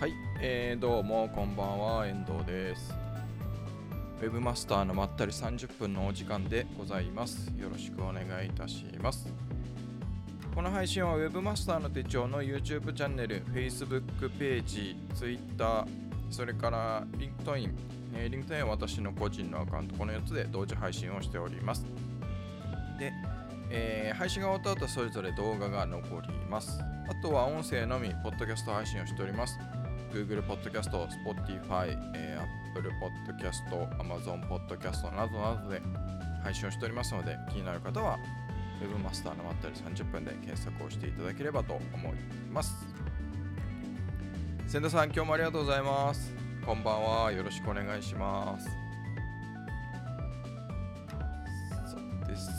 はい、えー、どうもこんばんは遠藤です。ウェブマスターのまったり30分のお時間でございます。よろしくお願いいたします。この配信は Web マスターの手帳の YouTube チャンネル Facebook ページ Twitter それから LinkedIn えー、LinkedIn は私の個人のアカウント。この4つで同時配信をしております。でえー、配信が終わった後それぞれ動画が残ります。あとは音声のみ、ポッドキャスト配信をしております。Google Podcast、Spotify、えー、Apple Podcast、Amazon Podcast などなどで配信をしておりますので、気になる方は Webmaster のまったり30分で検索をしていただければと思います。千田さん、今日もありがとうございます。こんばんは。よろしくお願いします。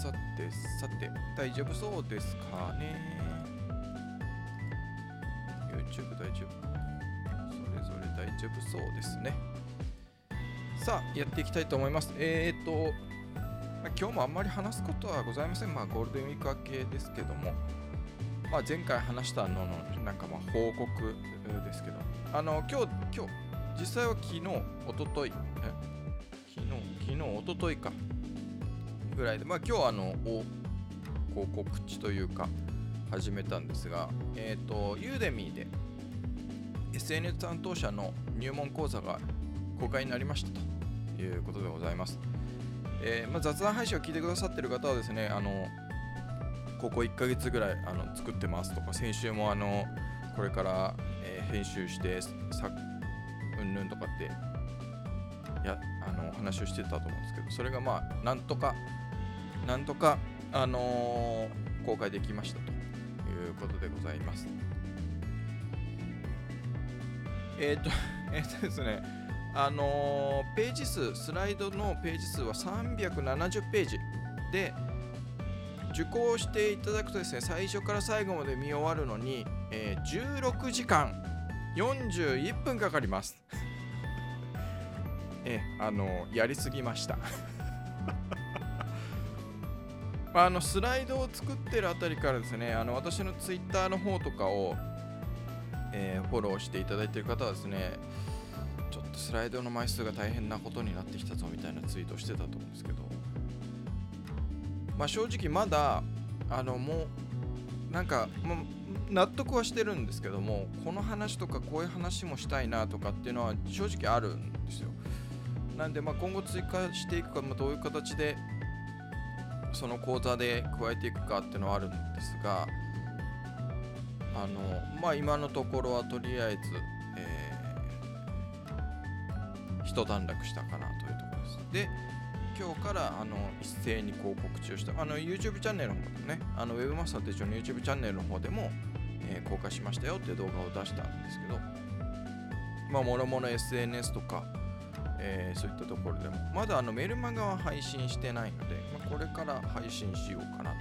さてさて大丈夫そうですかね？YouTube 大丈夫それぞれ大丈夫そうですね。さあやっていきたいと思います。えっ、と、まあ、今日もあんまり話すことはございません。まあゴールデンウィーク明けですけども。まあ、前回話したののなんかまあ報告ですけど。あの今日今日実際は昨日おととい昨日昨日おとといか。ぐらいで、まあ、今日あのこう告知というか始めたんですが、えっ、と、ユーデミーで SNS 担当者の入門講座が公開になりましたということでございます。えー、まあ、雑談配信を聞いてくださってる方はですね、あのここ1ヶ月ぐらいあの作ってますとか、先週もあのこれから、えー、編集してさうんぬんとかってやあの話をしてたと思うんですけどそれがまあなんとかなんとか、あのー、公開できましたということでございます。えっ、ー、と、えっ、ー、とですね、あのー、ページ数、スライドのページ数は370ページで、受講していただくとですね、最初から最後まで見終わるのに、えー、16時間41分かかります。え、あのやりすぎました。あのスライドを作ってるあたりからですね、あの私のツイッターの方とかを、えー、フォローしていただいている方はですね、ちょっとスライドの枚数が大変なことになってきたぞみたいなツイートしてたと思うんですけど、まあ、正直まだ、あのもう、なんか、ま納得はしてるんですけども、この話とかこういう話もしたいなとかっていうのは正直あるんですよ。なんで、まあ、今後追加していくか、まあ、どういう形でその講座で加えていくかっていうのはあるんですがあのまあ今のところはとりあえず、えー、一段落したかなというところです。で今日からあの一斉にこう告知をしたあの YouTube チャンネルの方でもねあの Webmaster 手帳の YouTube チャンネルの方でも、えー、公開しましたよっていう動画を出したんですけどまあもろもろ SNS とかえー、そういったところでもまだあのメルマガは配信してないので、まあ、これから配信しようかな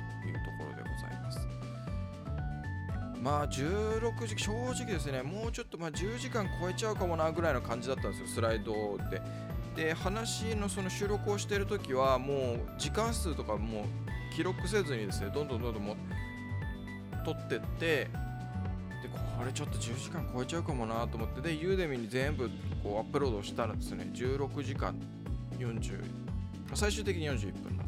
まあ16時正直ですねもうちょっとまあ10時間超えちゃうかもなぐらいの感じだったんですよスライドで。で話のその収録をしてる時はもう時間数とかもう記録せずにですねどんどんどんどんも取ってってでこれちょっと10時間超えちゃうかもなと思ってでユーデミに全部こうアップロードしたらですね。16時間40最終的に41分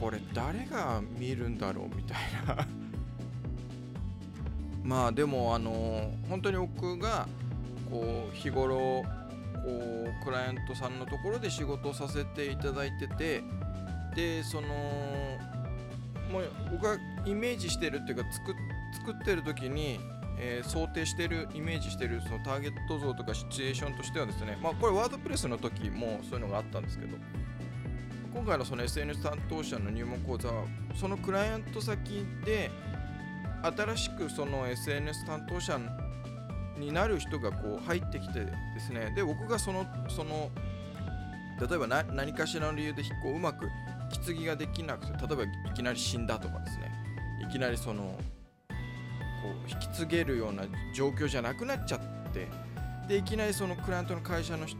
これ誰が見るんだろうみたいな。まあでもあの本当に僕がこう日頃こうクライアントさんのところで仕事をさせていただいててでそのもう僕がイメージしてるっていうか作作ってる時に、え、想定してるイメージしてるそのターゲット像とかシチュエーションとしてはですねまあこれワードプレスの時もそういうのがあったんですけど今回のその SNS 担当者の入門講座はそのクライアント先で新しくその SNS 担当者になる人がこう入ってきてですね。で僕がそのその例えば何かしらの理由でこううまく引き継ぎができなくて例えばいきなり死んだとかですね。いきなりそのこう引き継げるような状況じゃなくなっちゃってでいきなりそのクライアントの会社の人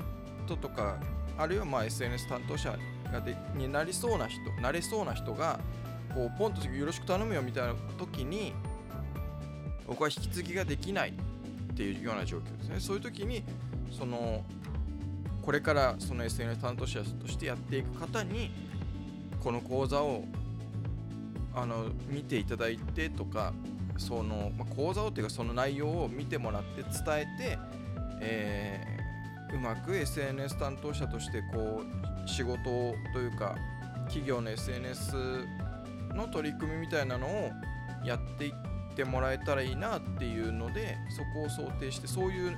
とかあるいはまあ SNS 担当者がでになりそうな人なれそうな人がこうポンとよろしく頼むよみたいな時に僕は引き継ぎができないっていうような状況ですね。そういう時にそのこれからその SNS 担当者としてやっていく方にこの講座をあの見ていただいてとかその、まあ、講座をっていうかその内容を見てもらって伝えて、えー、うまく SNS 担当者としてこう仕事というか企業の SNS の取り組みみたいなのをやっていってもらえたらいいなっていうのでそこを想定してそういう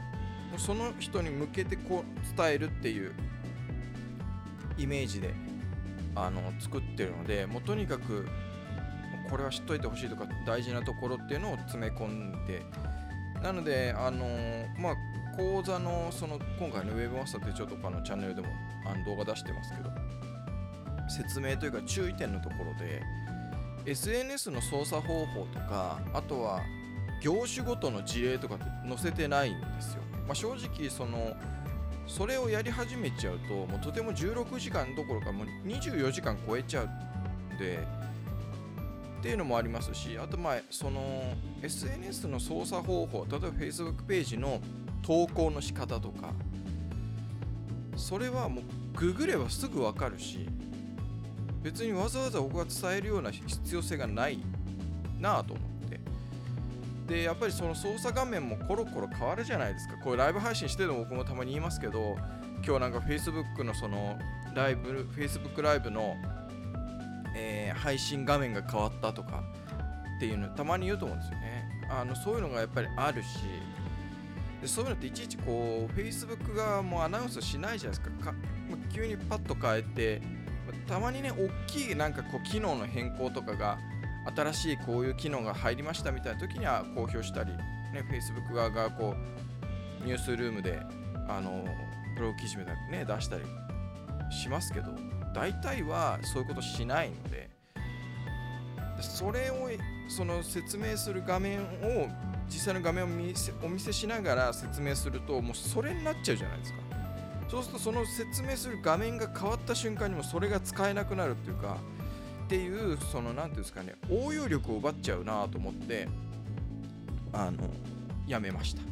その人に向けてこう伝えるっていうイメージであの作ってるのでもうとにかくこれは知っといてほしいとか大事なところっていうのを詰め込んでなのであのまあ講座のその今回のウェブマスターってちょっと他のチャンネルでもあの動画出してますけど説明というか注意点のところで SNS の操作方法とかあとは業種ごとの事例とかって載せてないんですよ、まあ、正直そのそれをやり始めちゃうともうとても16時間どころかもう24時間超えちゃうんでっていうのもありますしあとまあその SNS の操作方法例えば Facebook ページの投稿の仕方とか。それはもうググればすぐ分かるし別にわざわざ僕が伝えるような必要性がないなぁと思って。でやっぱりその操作画面もコロコロ変わるじゃないですか。こういうライブ配信してるの僕もたまに言いますけど今日なんか Facebook のそのライブ Facebook ライブのえー、配信画面が変わったとかっていうのたまに言うと思うんですよね。あのそういうのがやっぱりあるし。でそういうのっていちいちこう Facebook がもアナウンスしないじゃないですか。か急にパッと変えてたまにね大きいなんかこう機能の変更とかが新しいこういう機能が入りましたみたいな時には公表したり、ね、Facebook 側がこうニュースルームであのブログ記事みたいなね出したりしますけど大体はそういうことしないのでそれをその説明する画面を実際の画面を見せお見せしながら説明するともうそれになっちゃうじゃないですかそうするとその説明する画面が変わった瞬間にもそれが使えなくなるっていうかっていうその何ていうんですかね応用力を奪っちゃうなと思ってあのやめました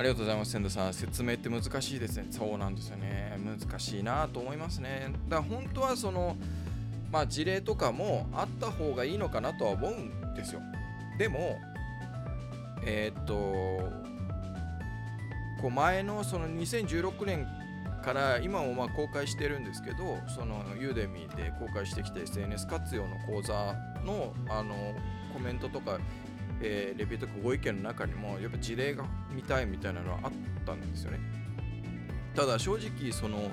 ありがとうございます、千田さん。説明って難しいですね。そうなんですよね。難しいなと思いますね。だから本当はその、まあ事例とかもあった方がいいのかなとは思うんですよ。でも、えー、っと、こう前のその2016年から今もま公開してるんですけど、そのユーデミーで公開してきた SNS 活用の講座のあのコメントとかえー、レビューとかご意見の中にもやっぱ事例が見たいみたいなのはあったんですよね。ただ正直その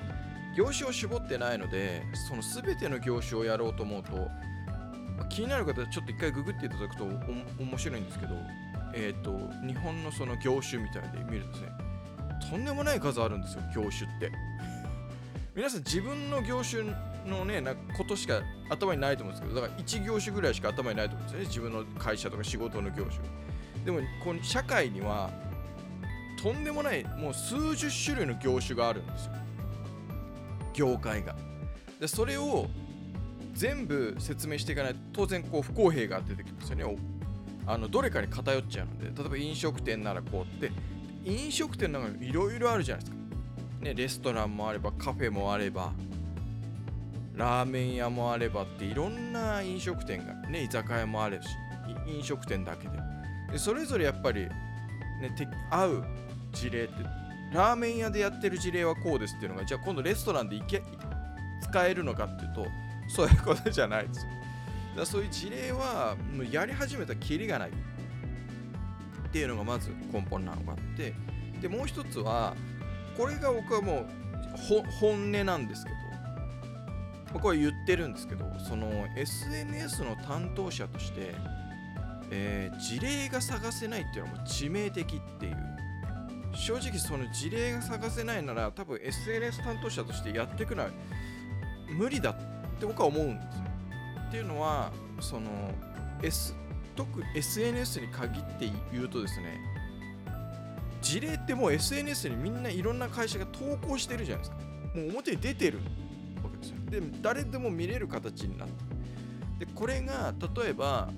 業種を絞ってないのでその全ての業種をやろうと思うと、気になる方はちょっと一回ググっていただくと面白いんですけどえっ、ー、と日本のその業種みたいで見るとですねとんでもない数あるんですよ業種って。皆さん自分の業種のねなことしか頭にないと思うんですけどだから1業種ぐらいしか頭にないと思うんですよね自分の会社とか仕事の業種。でもこの社会にはとんでもないもう数十種類の業種があるんですよ。業界が。でそれを全部説明していかないと当然こう不公平が出てきますよね。あのどれかに偏っちゃうので例えば飲食店ならこうって飲食店なんかいろいろあるじゃないですか、ね、レストランもあればカフェもあればラーメン屋もあればっていろんな飲食店がね居酒屋もあるし飲食店だけで。でそれぞれやっぱりね合う事例ってラーメン屋でやってる事例はこうですっていうのがじゃあ今度レストランでいけ使えるのかっていうと そういうことじゃないです。よだそういう事例はもうやり始めたらキリがない。っていうのがまず根本なのがあって。でもう一つはこれが僕はもう本音なんですけど。これ言ってるんですけどその SNS の担当者として、えー、事例が探せないっていうのはもう致命的っていう。正直その事例が探せないなら多分 SNS 担当者としてやっていくのは無理だ。って僕は思うんですよ。っていうのはその、S、特 SNS に限って言うとですね事例ってもう SNS にみんないろんな会社が投稿してるじゃないですか。もう表に出てるわけですよ。で誰でも見れる形になったでこれが例えば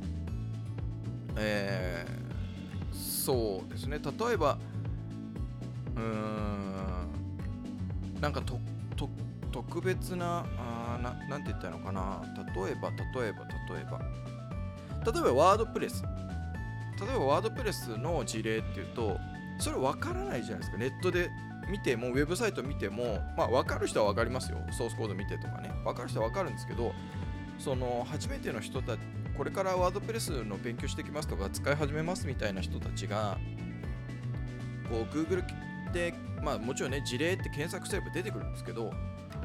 えー、そうですね。例えばうーんなんかと特別なあななんて言ったのかな？例えば例えば例えば。例えばワードプレス。例えばワードプレスの事例っていうとそれ分からないじゃないですか。ネットで見てもウェブサイト見てもまあ分かる人は分かりますよ。ソースコード見てとかね。分かる人は分かるんですけどその初めての人たちこれからワードプレスの勉強してきますとか使い始めますみたいな人たちがこう Google でまあもちろんね事例って検索すれば出てくるんですけど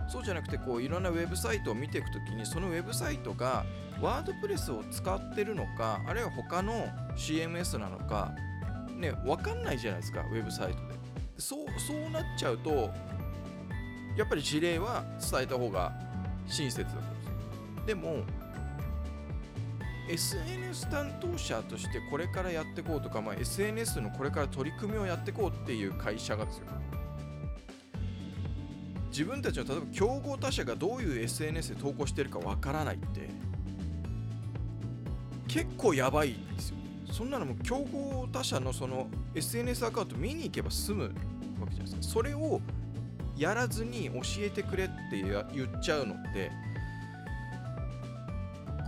そうじゃなくてこういろんなウェブサイトを見ていくときにそのウェブサイトがワードプレスを使ってるのかあるいは他の CMS なのかね分かんないじゃないですかウェブサイトで。そうそうなっちゃうとやっぱり事例は伝えた方が親切だと思うんですでも SNS 担当者としてこれからやっていこうとか、まあ、SNS のこれから取り組みをやっていこうっていう会社がですよ自分たちの例えば競合他社がどういう SNS で投稿してるかわからないって結構やばいんですよ。そんなのも競合他社のその SNS アカウント見に行けば済むわけじゃないですか。それをやらずに教えてくれって言っちゃうのって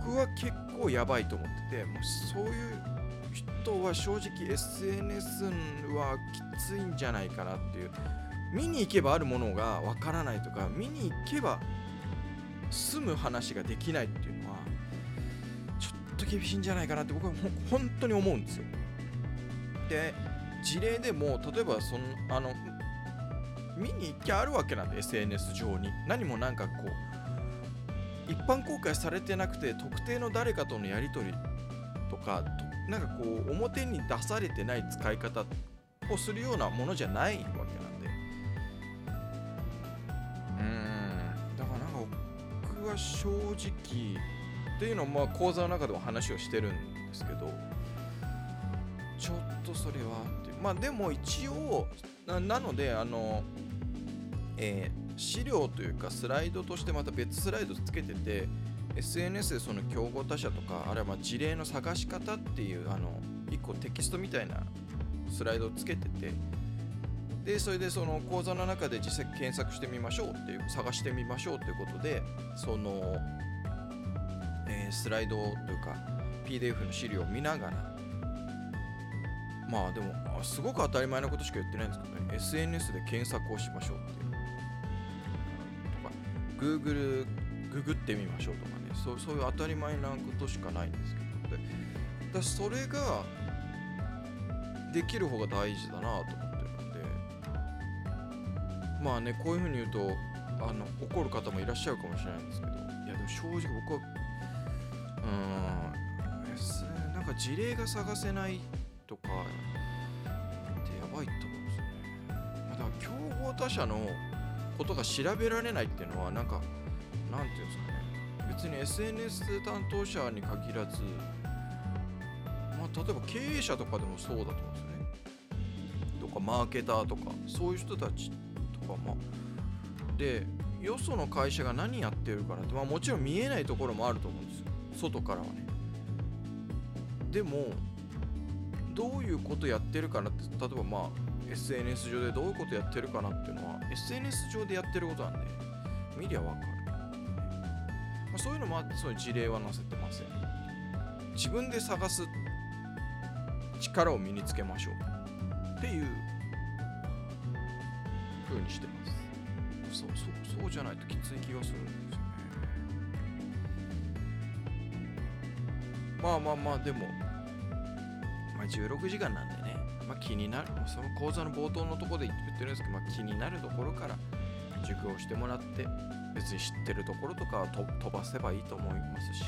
僕は結構やばいと思っててもうそういう人は正直 SNS はきついんじゃないかなっていう。見に行けばあるものがわからないとか見に行けば済む話ができないっていうのはちょっと厳しいんじゃないかなって僕は本当に思うんですよ。で事例でも例えばそのあの見に行きゃあるわけなんで SNS 上に。何もなんかこう一般公開されてなくて特定の誰かとのやり取りとかなんかこう表に出されてない使い方をするようなものじゃないわけは正直っていうのをまあ講座の中でも話をしてるんですけどちょっとそれはってまあでも一応なのであのえー、資料というかスライドとしてまた別スライドつけてて SNS でその競合他社とかあるいはま事例の探し方っていうあの1個テキストみたいなスライドをつけててでそれでその講座の中で実際検索してみましょうっていう探してみましょうということでその、えー、スライドというか PDF の資料を見ながらまあでもすごく当たり前なことしか言ってないんですけどね。SNS で検索をしましょうっていう。とか Google ググってみましょうとかね。そうそういう当たり前なことしかないんですけど。でだそれができる方が大事だなと。思まあねこういうふうに言うとあの怒る方もいらっしゃるかもしれないんですけど。いやでも正直僕はうんなんか事例が探せないとかってやばいと思うんですよね、まあ、だから競合他社のことが調べられないっていうのはなんかなんていうんですかね。別に SNS 担当者に限らずまあ例えば経営者とかでもそうだと思うんですよね。とかマーケターとかそういう人たちとかまあでよその会社が何やってるかなって、まあ、もちろん見えないところもあると思うんですよ。外からはね。でもどういうことやってるかなって例えばまあ SNS 上でどういうことやってるかなっていうのは SNS 上でやってることなんで見りゃわかる、まあ、そういうのもあってそういう事例は載せてません。自分で探す力を身につけましょう。っていう風にしてます。そうそうそうじゃないときつい気がするんですよね。まあまあまあでもまあ16時間なんでね。まあ、気になる、その講座の冒頭のところで言ってるんですけど、まあ、気になるところから塾をしてもらって、別に知ってるところとかは飛ばせばいいと思いますし、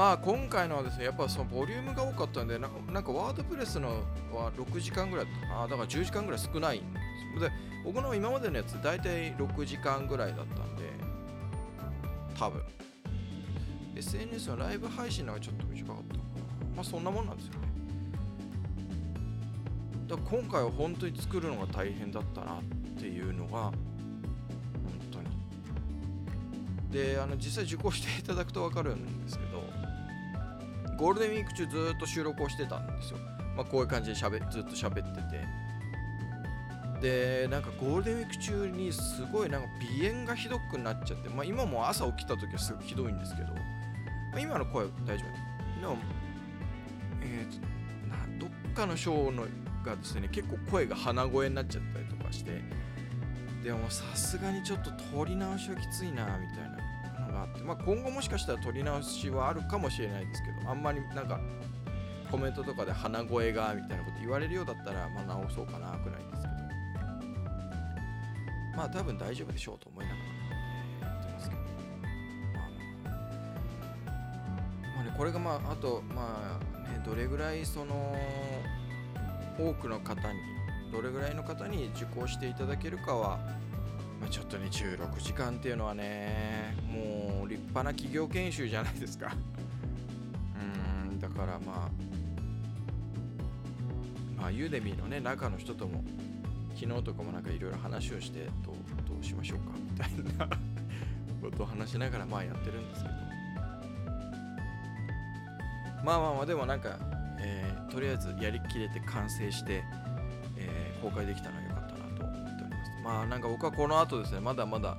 まあ今回のはですね、やっぱそのボリュームが多かったんで、なんかワードプレスのは6時間ぐらいだったかな、だから10時間ぐらい少ないんですで、僕の今までのやつ大体6時間ぐらいだったんで、多分。SNS のライブ配信のがちょっと短かったかな。まあそんなもんなんですよね。だから今回は本当に作るのが大変だったなっていうのが本当にであの実際受講していただくと分かるんですけどゴールデンウィーク中ずっと収録をしてたんですよ、まあ、こういう感じでしゃべずっと喋ってて。でなんかゴールデンウィーク中にすごいなんか鼻炎がひどくなっちゃって、まあ、今も朝起きた時はすごいひどいんですけど、まあ、今の声大丈夫。でもえー、などっかの章のがですね結構声が鼻声になっちゃったりとかしてでもさすがにちょっと取り直しはきついなみたいな。があって、まあ、今後もしかしたら取り直しはあるかもしれないですけどあんまりなんかコメントとかで鼻声がみたいなこと言われるようだったら、まあ、直そうかなくらいですけど。まあ多分大丈夫でしょうと思いながら、やってますけど。まあまあねこれがまああとまあねどれぐらいその多くの方にどれぐらいの方に受講していただけるかは、まあ、ちょっとね16時間っていうのはねもう立派な企業研修じゃないですか。うんだからまあまあユーデミーのね中の人とも昨日とかもなんかいろいろ話をしてどうどうしましょうかみたいなことを話しながらまあやってるんですけど。まあまあまあでもなんか、えー、とりあえずやりきれて完成して、えー公開できたのまあなんか僕はこの後ですねまだまだ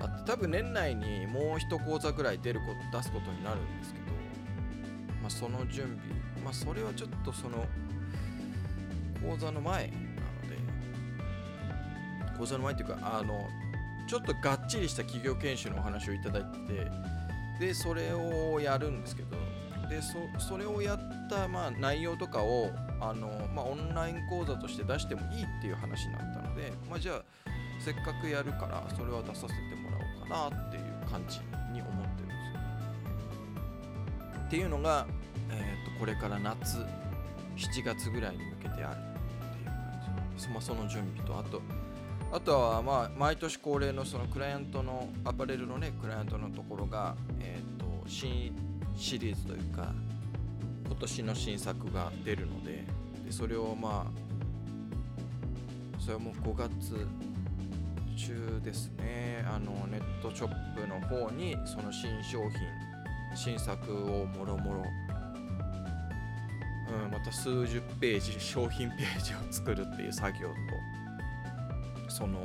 あ多分年内にもう一講座ぐらい出ること出すことになるんですけどまあその準備まあそれはちょっとその講座の前なので講座の前っていうかあのちょっとがっちりした企業研修のお話をいただいてでそれをやるんですけどでそそれをやった、まあ、内容とかをあの、まあ、オンライン講座として出してもいいっていう話になったので、まあ、じゃあせっかくやるからそれは出させてもらおうかなっていう感じに思ってるんですよ。っていうのが、えー、とこれから夏7月ぐらいに向けてあるっていう感じです、まあ、その準備とあとあとはまあ毎年恒例のそのクライアントのアパレルのねクライアントのところが、えー、と新シリーズというか今年の新作が出るのででそれをまあそれはもう5月中ですね。あのネットショップの方にその新商品新作をもろもろうんまた数十ページ商品ページを作るっていう作業とその、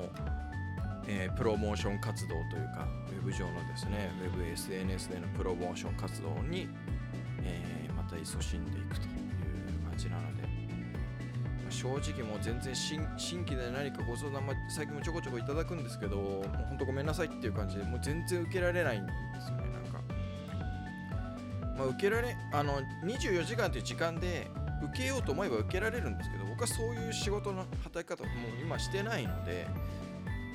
えープロモーション活動というかウェブ上のですねウェブ SNS でのプロモーション活動に、えーまた勤しんでいくという感じなので、正直もう全然新規で何かご相談、まあ最近もちょこちょこいただくんですけどもうほんとごめんなさいっていう感じでもう全然受けられないんですよねなんか。まあ、受けられあの24時間という時間で受けようと思えば受けられるんですけど僕はそういう仕事の働き方もう今してないので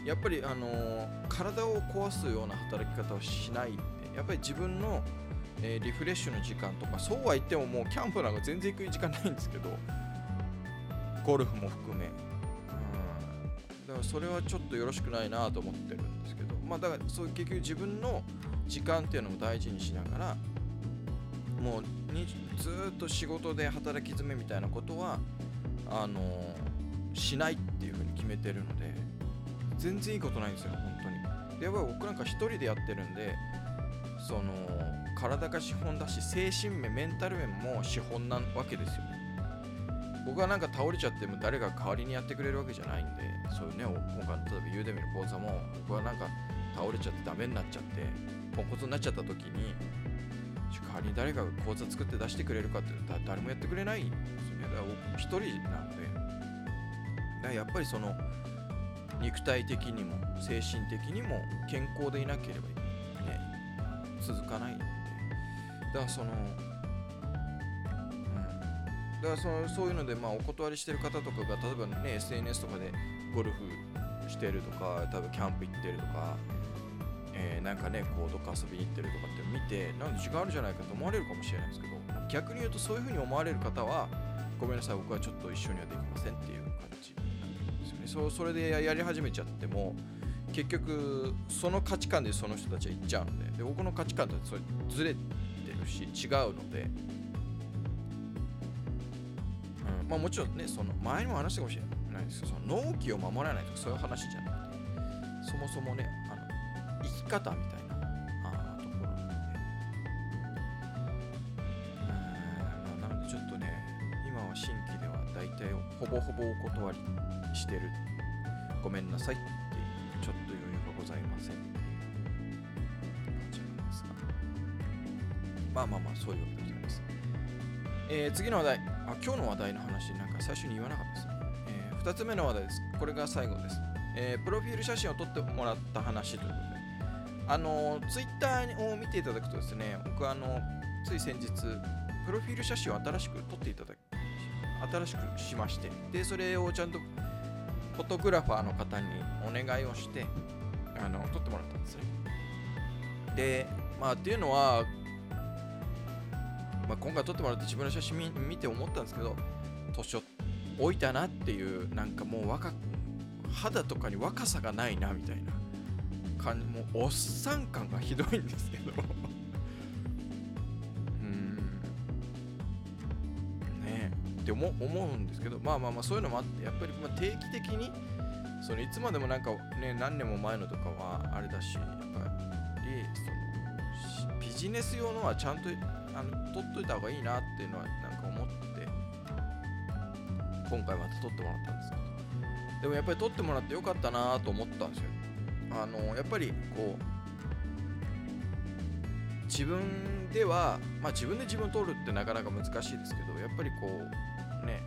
やっぱりあの体を壊すような働き方をしないんでやっぱり自分の、えーリフレッシュの時間とかそうは言ってももうキャンプなんか全然行く時間ないんですけどゴルフも含め、うん、だからそれはちょっとよろしくないなと思ってるんですけどまあだからそう結局自分の時間っていうのも大事にしながらもうずっと仕事で働き詰めみたいなことはあのしないっていうふうに決めてるので全然いいことないんですよ本当に。でやっぱり僕なんか一人でやってるんでその体が資本だし精神面メンタル面も資本なわけですよ。僕はなんか倒れちゃっても誰が代わりにやってくれるわけじゃないんでそういうね今回例えばユーデミの講座も僕はなんか倒れちゃってダメになっちゃってポンコツになっちゃった時に代わりに誰が講座作って出してくれるかってだ誰もやってくれないんですよね。だから僕一人なんで。だからやっぱりその肉体的にも精神的にも健康でいなければね続かない。だからそのうん。だからそのそういうのでまあお断りしてる方とかが例えばね SNS とかでゴルフしてるとか多分キャンプ行ってるとかえーなんかねこうどっか遊びに行ってるとかって見てなんで時間あるじゃないかと思われるかもしれないですけど逆に言うとそういうふうに思われる方はごめんなさい僕はちょっと一緒にはできませんっていう感じなんですよね。そうそれでやり始めちゃっても結局その価値観でその人たちは行っちゃうのでで僕の価値観とそれずれるし違うので、うん、まあもちろんねその前にも話したかもしれないです。けどその納期を守らないとかそういう話じゃなくてそもそもねあの生き方みたいなあところなんでなのでちょっとね今は新規では大体ほぼほぼお断りしてる。ごめんなさいっていうちょっと余裕がございません。ねまあまあまあそういうわけでございます、えー次の話題。あ今日の話題の話なんか最初に言わなかったですね、え2つ目の話題です。これが最後です、えープロフィール写真を撮ってもらった話ということで。あのツイッターを見ていただくとですね僕あのつい先日プロフィール写真を新しく撮っていただき新しくしましてでそれをちゃんとフォトグラファーの方にお願いをしてあの撮ってもらったんですね。でまあっていうのは、まあ、今回撮ってもらって自分の写真見て思ったんですけど年を置いたなっていうなんかもう若肌とかに若さがないなみたいな感じもうおっさん感がひどいんですけど。うん。ねえ。って思うんですけどまあまあまあそういうのもあってやっぱりまあ定期的にそのいつまでもなんかね何年も前のとかはあれだしやっぱりそのビジネス用のはちゃんとあの取っといた方がいいなっていうのはなんか思って。今回また取ってもらったんですけどでもやっぱり取ってもらってよかったなと思ったんですよあのやっぱりこう自分ではまあ自分で自分を取るってなかなか難しいですけどやっぱりこうね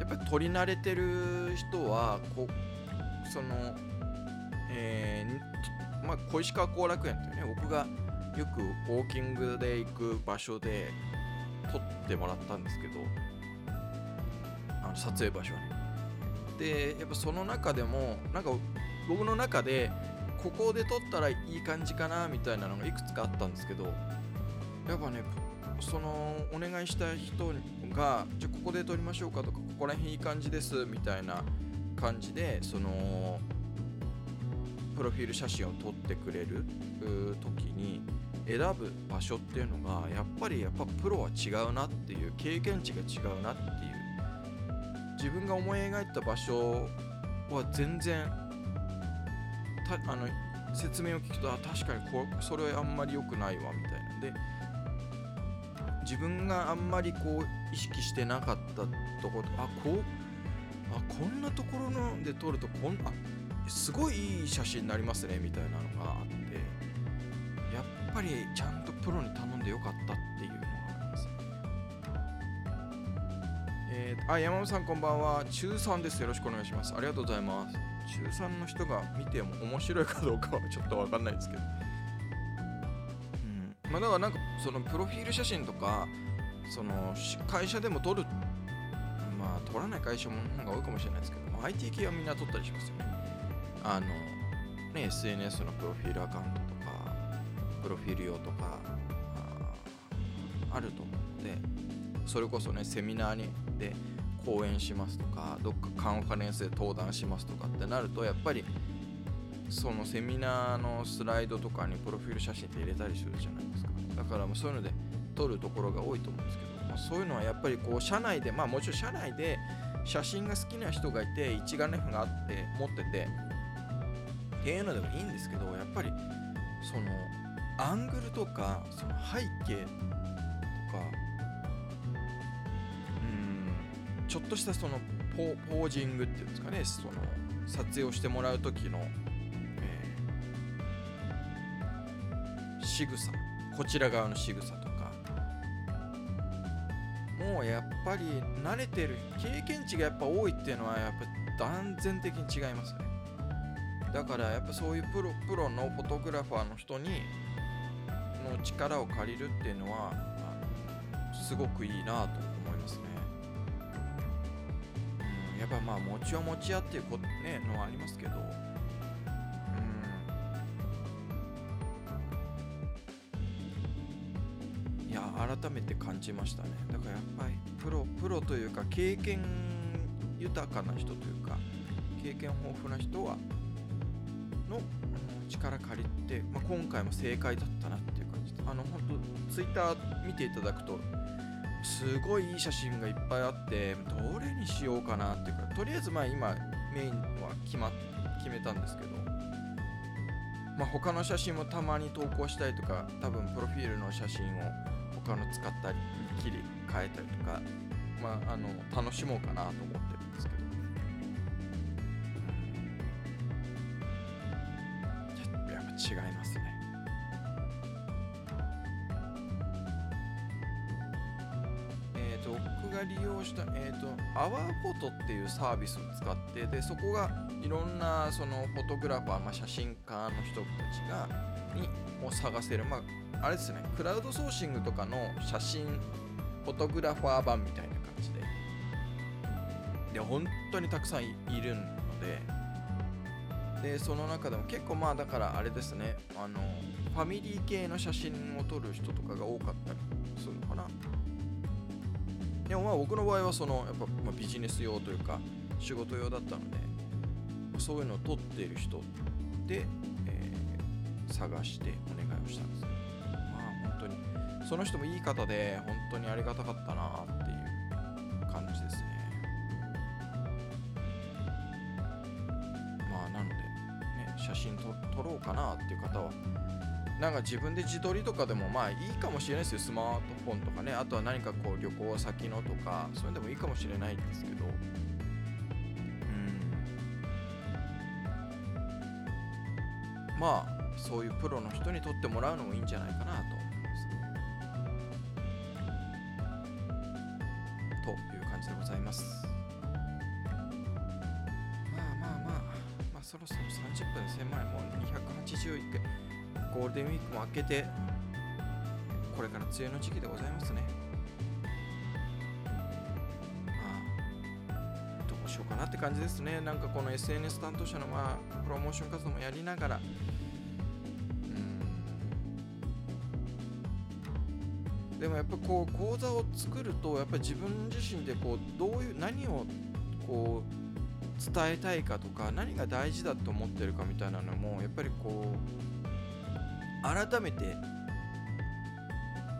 やっぱり取り慣れてる人はこうそのえーまあ小石川後楽園っていうね僕がよくウォーキングで行く場所で撮ってもらったんですけどあの撮影場所はねでやっぱその中でもなんか僕の中でここで撮ったらいい感じかなみたいなのがいくつかあったんですけどやっぱねそのお願いした人がじゃここで撮りましょうかとかここら辺いい感じですみたいな感じでそのプロフィール写真を撮ってくれる時に選ぶ場所っていうのがやっぱりやっぱプロは違うなっていう経験値が違うなっていう。自分が思い描いた場所は全然たあの説明を聞くとあ確かにこそれあんまり良くないわみたいな。んで自分があんまりこう意識してなかったところあこうあこんなところので撮るとこんあすごいいい写真になりますねみたいなのがあってやっぱりちゃんとプロに頼んでよかったっていうのがあります。えーあ山本さんこんばんは。中3です。よろしくお願いします。ありがとうございます。中3の人が見ても面白いかどうかはちょっとわかんないですけど。うん。まあだからなんかそのプロフィール写真とかその会社でも撮るまあ撮らない会社もの方が多いかもしれないですけど、まあ IT 系はみんな撮ったりしますよね。あのね SNS のプロフィールアカウントとかプロフィール用とかあると思うのでそれこそねセミナーにで講演しますとかどっかカンファレンスで登壇しますとかってなるとやっぱりそのセミナーのスライドとかにプロフィール写真って入れたりするじゃないですか。だからもうそういうので撮るところが多いと思うんですけど、まあ、そういうのはやっぱりこう社内でまあもちろん社内で写真が好きな人がいて一眼レフがあって持っててっていうのでもいいんですけどやっぱりそのアングルとかその背景とかうんちょっとしたそのポポージングっていうんですかねその撮影をしてもらう時の、えー仕草こちら側の仕草とか。もうやっぱり慣れてる経験値がやっぱ多いっていうのはやっぱ断然的に違いますね。だからやっぱそういうプロプロのフォトグラファーの人にの力を借りるっていうのはあのすごくいいなと思いますね、うん、やっぱまあ持ちは持ちやっていうこと、ね、のはありますけど。うん。いや改めて感じましたね。だからやっぱりプロプロというか経験豊かな人というか経験豊富な人はの力借りて、まあ、今回も正解だったなっていう感じで。あの本当ツイッター見ていただくとすごいいい写真がいっぱいあってどれにしようかなっていうかとりあえずまあ今メインは決ま決めたんですけど。まあ他の写真もたまに投稿したりとか多分プロフィールの写真を他の使ったり切り替えたりとかまあ、あの楽しもうかなと思ってるんですけど、利用した、えーと、アワーフォトっていうサービスを使ってでそこがいろんなそのフォトグラファー、まあ、写真家の人たちがにを探せる、まあ、あれですねクラウドソーシングとかの写真フォトグラファー版みたいな感じで。で本当にたくさんいるので。でその中でも結構まあだからあれですねあのファミリー系の写真を撮る人とかが多かったりするでもまあ僕の場合はそのやっぱ、まあ、ビジネス用というか仕事用だったのでそういうのを撮っている人で、えー、探してお願いをしたんですまあ本当にその人もいい方で本当にありがたかったなっていう感じですね。まあなので、ね、写真撮ろうかなっていう方はなんか自分で自撮りとかでもまあいいかもしれないですよ。スマートフォンとかね。あとは何かこう旅行先のとかそういうのでもいいかもしれないんですけど。うん。まあそういうプロの人に撮ってもらうのもいいんじゃないかなと。けてこれから梅雨の時期でございますね。まあどうしようかなって感じですね。なんかこの SNS 担当者のまあプロモーション活動もやりながら。でもやっぱこう講座を作るとやっぱり自分自身でこうどういう何をこう伝えたいかとか何が大事だと思ってるかみたいなのもやっぱりこう改めて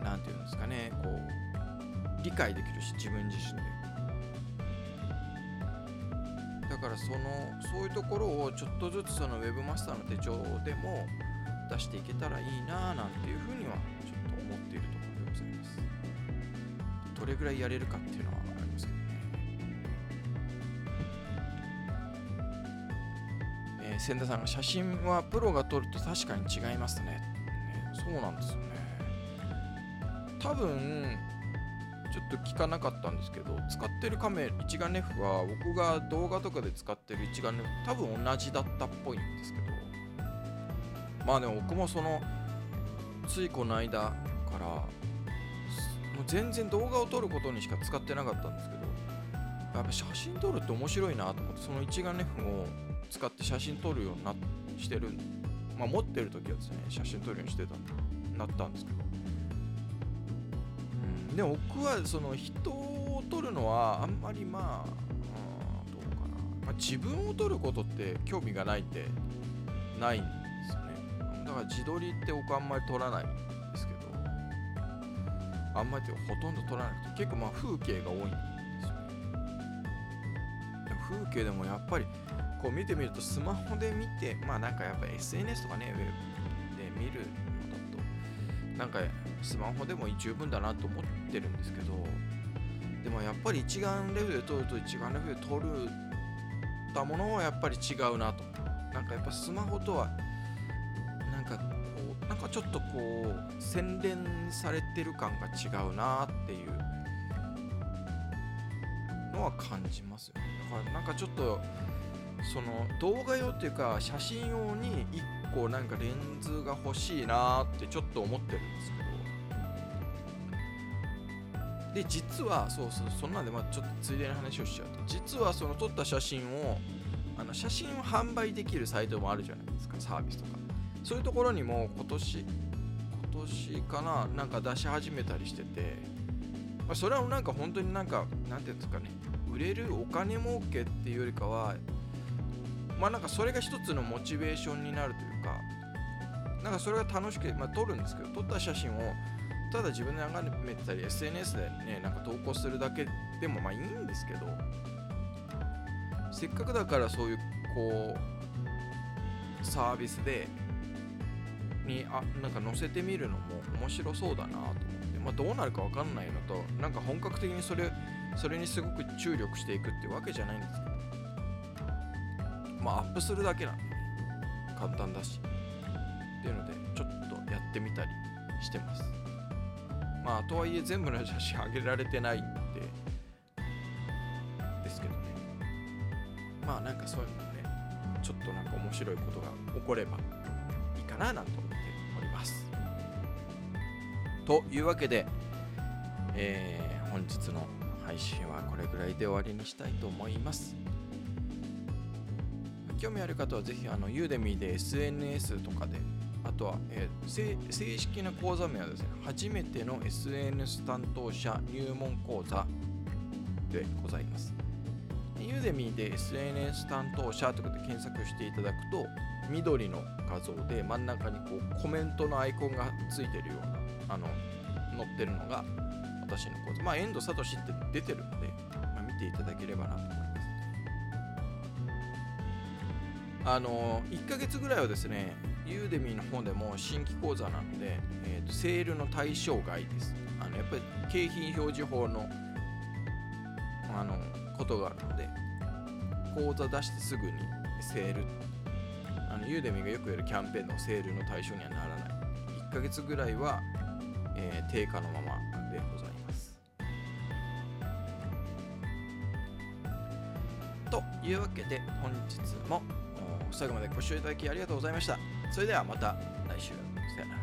何て言うんですかねこう理解できるし自分自身でだからそのそういうところをちょっとずつそのウェブマスターの手帳でも出していけたらいいななんていうふうにはちょっと思っているところでございますどれぐらいやれるかっていうのはありますけどね。えー、千田さんが写真はプロが撮ると確かに違いますね。そうなんですよね。多分、ちょっと聞かなかったんですけど、使ってるカメラ、一眼レフは僕が動画とかで使ってる一眼レフ、多分同じだったっぽいんですけど、まあでも僕もその、ついこの間からもう全然動画を撮ることにしか使ってなかったんですけどやっぱ写真撮るって面白いなと思ってその一眼レフを使って写真撮るようになしてるんまあ持ってる時はですね写真撮るようにしてたなったんですけど、うん、でも僕はその人を撮るのはあんまりまあ、うん、どうかな、まあ、自分を撮ることって興味がないってないんですよね。だから自撮りって僕あんまり撮らないあんまりほとんど撮らなくて結構まあ風景が多いんですよね。風景でもやっぱりこう見てみるとスマホで見てまあなんかやっぱ SNS とかねウェブで見るのだとなんかスマホでも十分だなと思ってるんですけどでもやっぱり一眼レフで撮ると一眼レフで撮るたものはやっぱり違うなと。なんかやっぱスマホとはなんかこうなんかちょっとこう洗練されてる感が違うなっていうのは感じますよね。だからなんかちょっとその動画用っていうか写真用に1個なんかレンズが欲しいなってちょっと思ってるんですけど。で実はそうそうそんなんでまあちょっとついでに話をしちゃうと。実はその撮った写真をあの写真を販売できるサイトもあるじゃないですかサービスとか。そういうところにも今年今年かななんか出し始めたりしてて、まあ、それはなんか本当になんかなんていうんですかね。売れるお金儲けっていうよりかはまあなんかそれが一つのモチベーションになるというかなんかそれが楽しく、まあ、撮るんですけど撮った写真をただ自分で眺めてたり SNS でねなんか投稿するだけでもまあいいんですけどせっかくだからそういうこうサービスでにあなんか載せてみるのも面白そうだなと思って、まあ、どうなるか分かんないのとなんか本格的にそれそれにすごく注力していくってわけじゃないんですけどまあアップするだけなんで簡単だし。っていうのでちょっとやってみたりしてます。まあとはいえ全部の写真上げられてないんで。ですけどね。まあなんかそういうのねちょっとなんか面白いことが起こればいいかななんて思っております。というわけで、えー本日の配信はこれぐらいで終わりにしたいと思います。興味ある方はぜひあのユーデミーで SNS とかであとは、えー正式な講座名はですね初めての SNS 担当者入門講座でございます。ユーデミーで SNS 担当者とかで検索していただくと緑の画像で真ん中にこうコメントのアイコンがついてるようなあの載ってるのが私の講座。まあ遠藤聡って出てるので、まあ、見ていただければなと思います。あの1ヶ月ぐらいはですねユーデミーの方でも新規講座なので、えーとセールの対象外です。あのやっぱり景品表示法のあのことがあるので講座出してすぐにセール。あのユーデミーがよくやるキャンペーンのセールの対象にはならない。1ヶ月ぐらいは、えー定価のままでございます。というわけで本日も最後までご視聴いただきありがとうございました。それではまた来週。さよなら。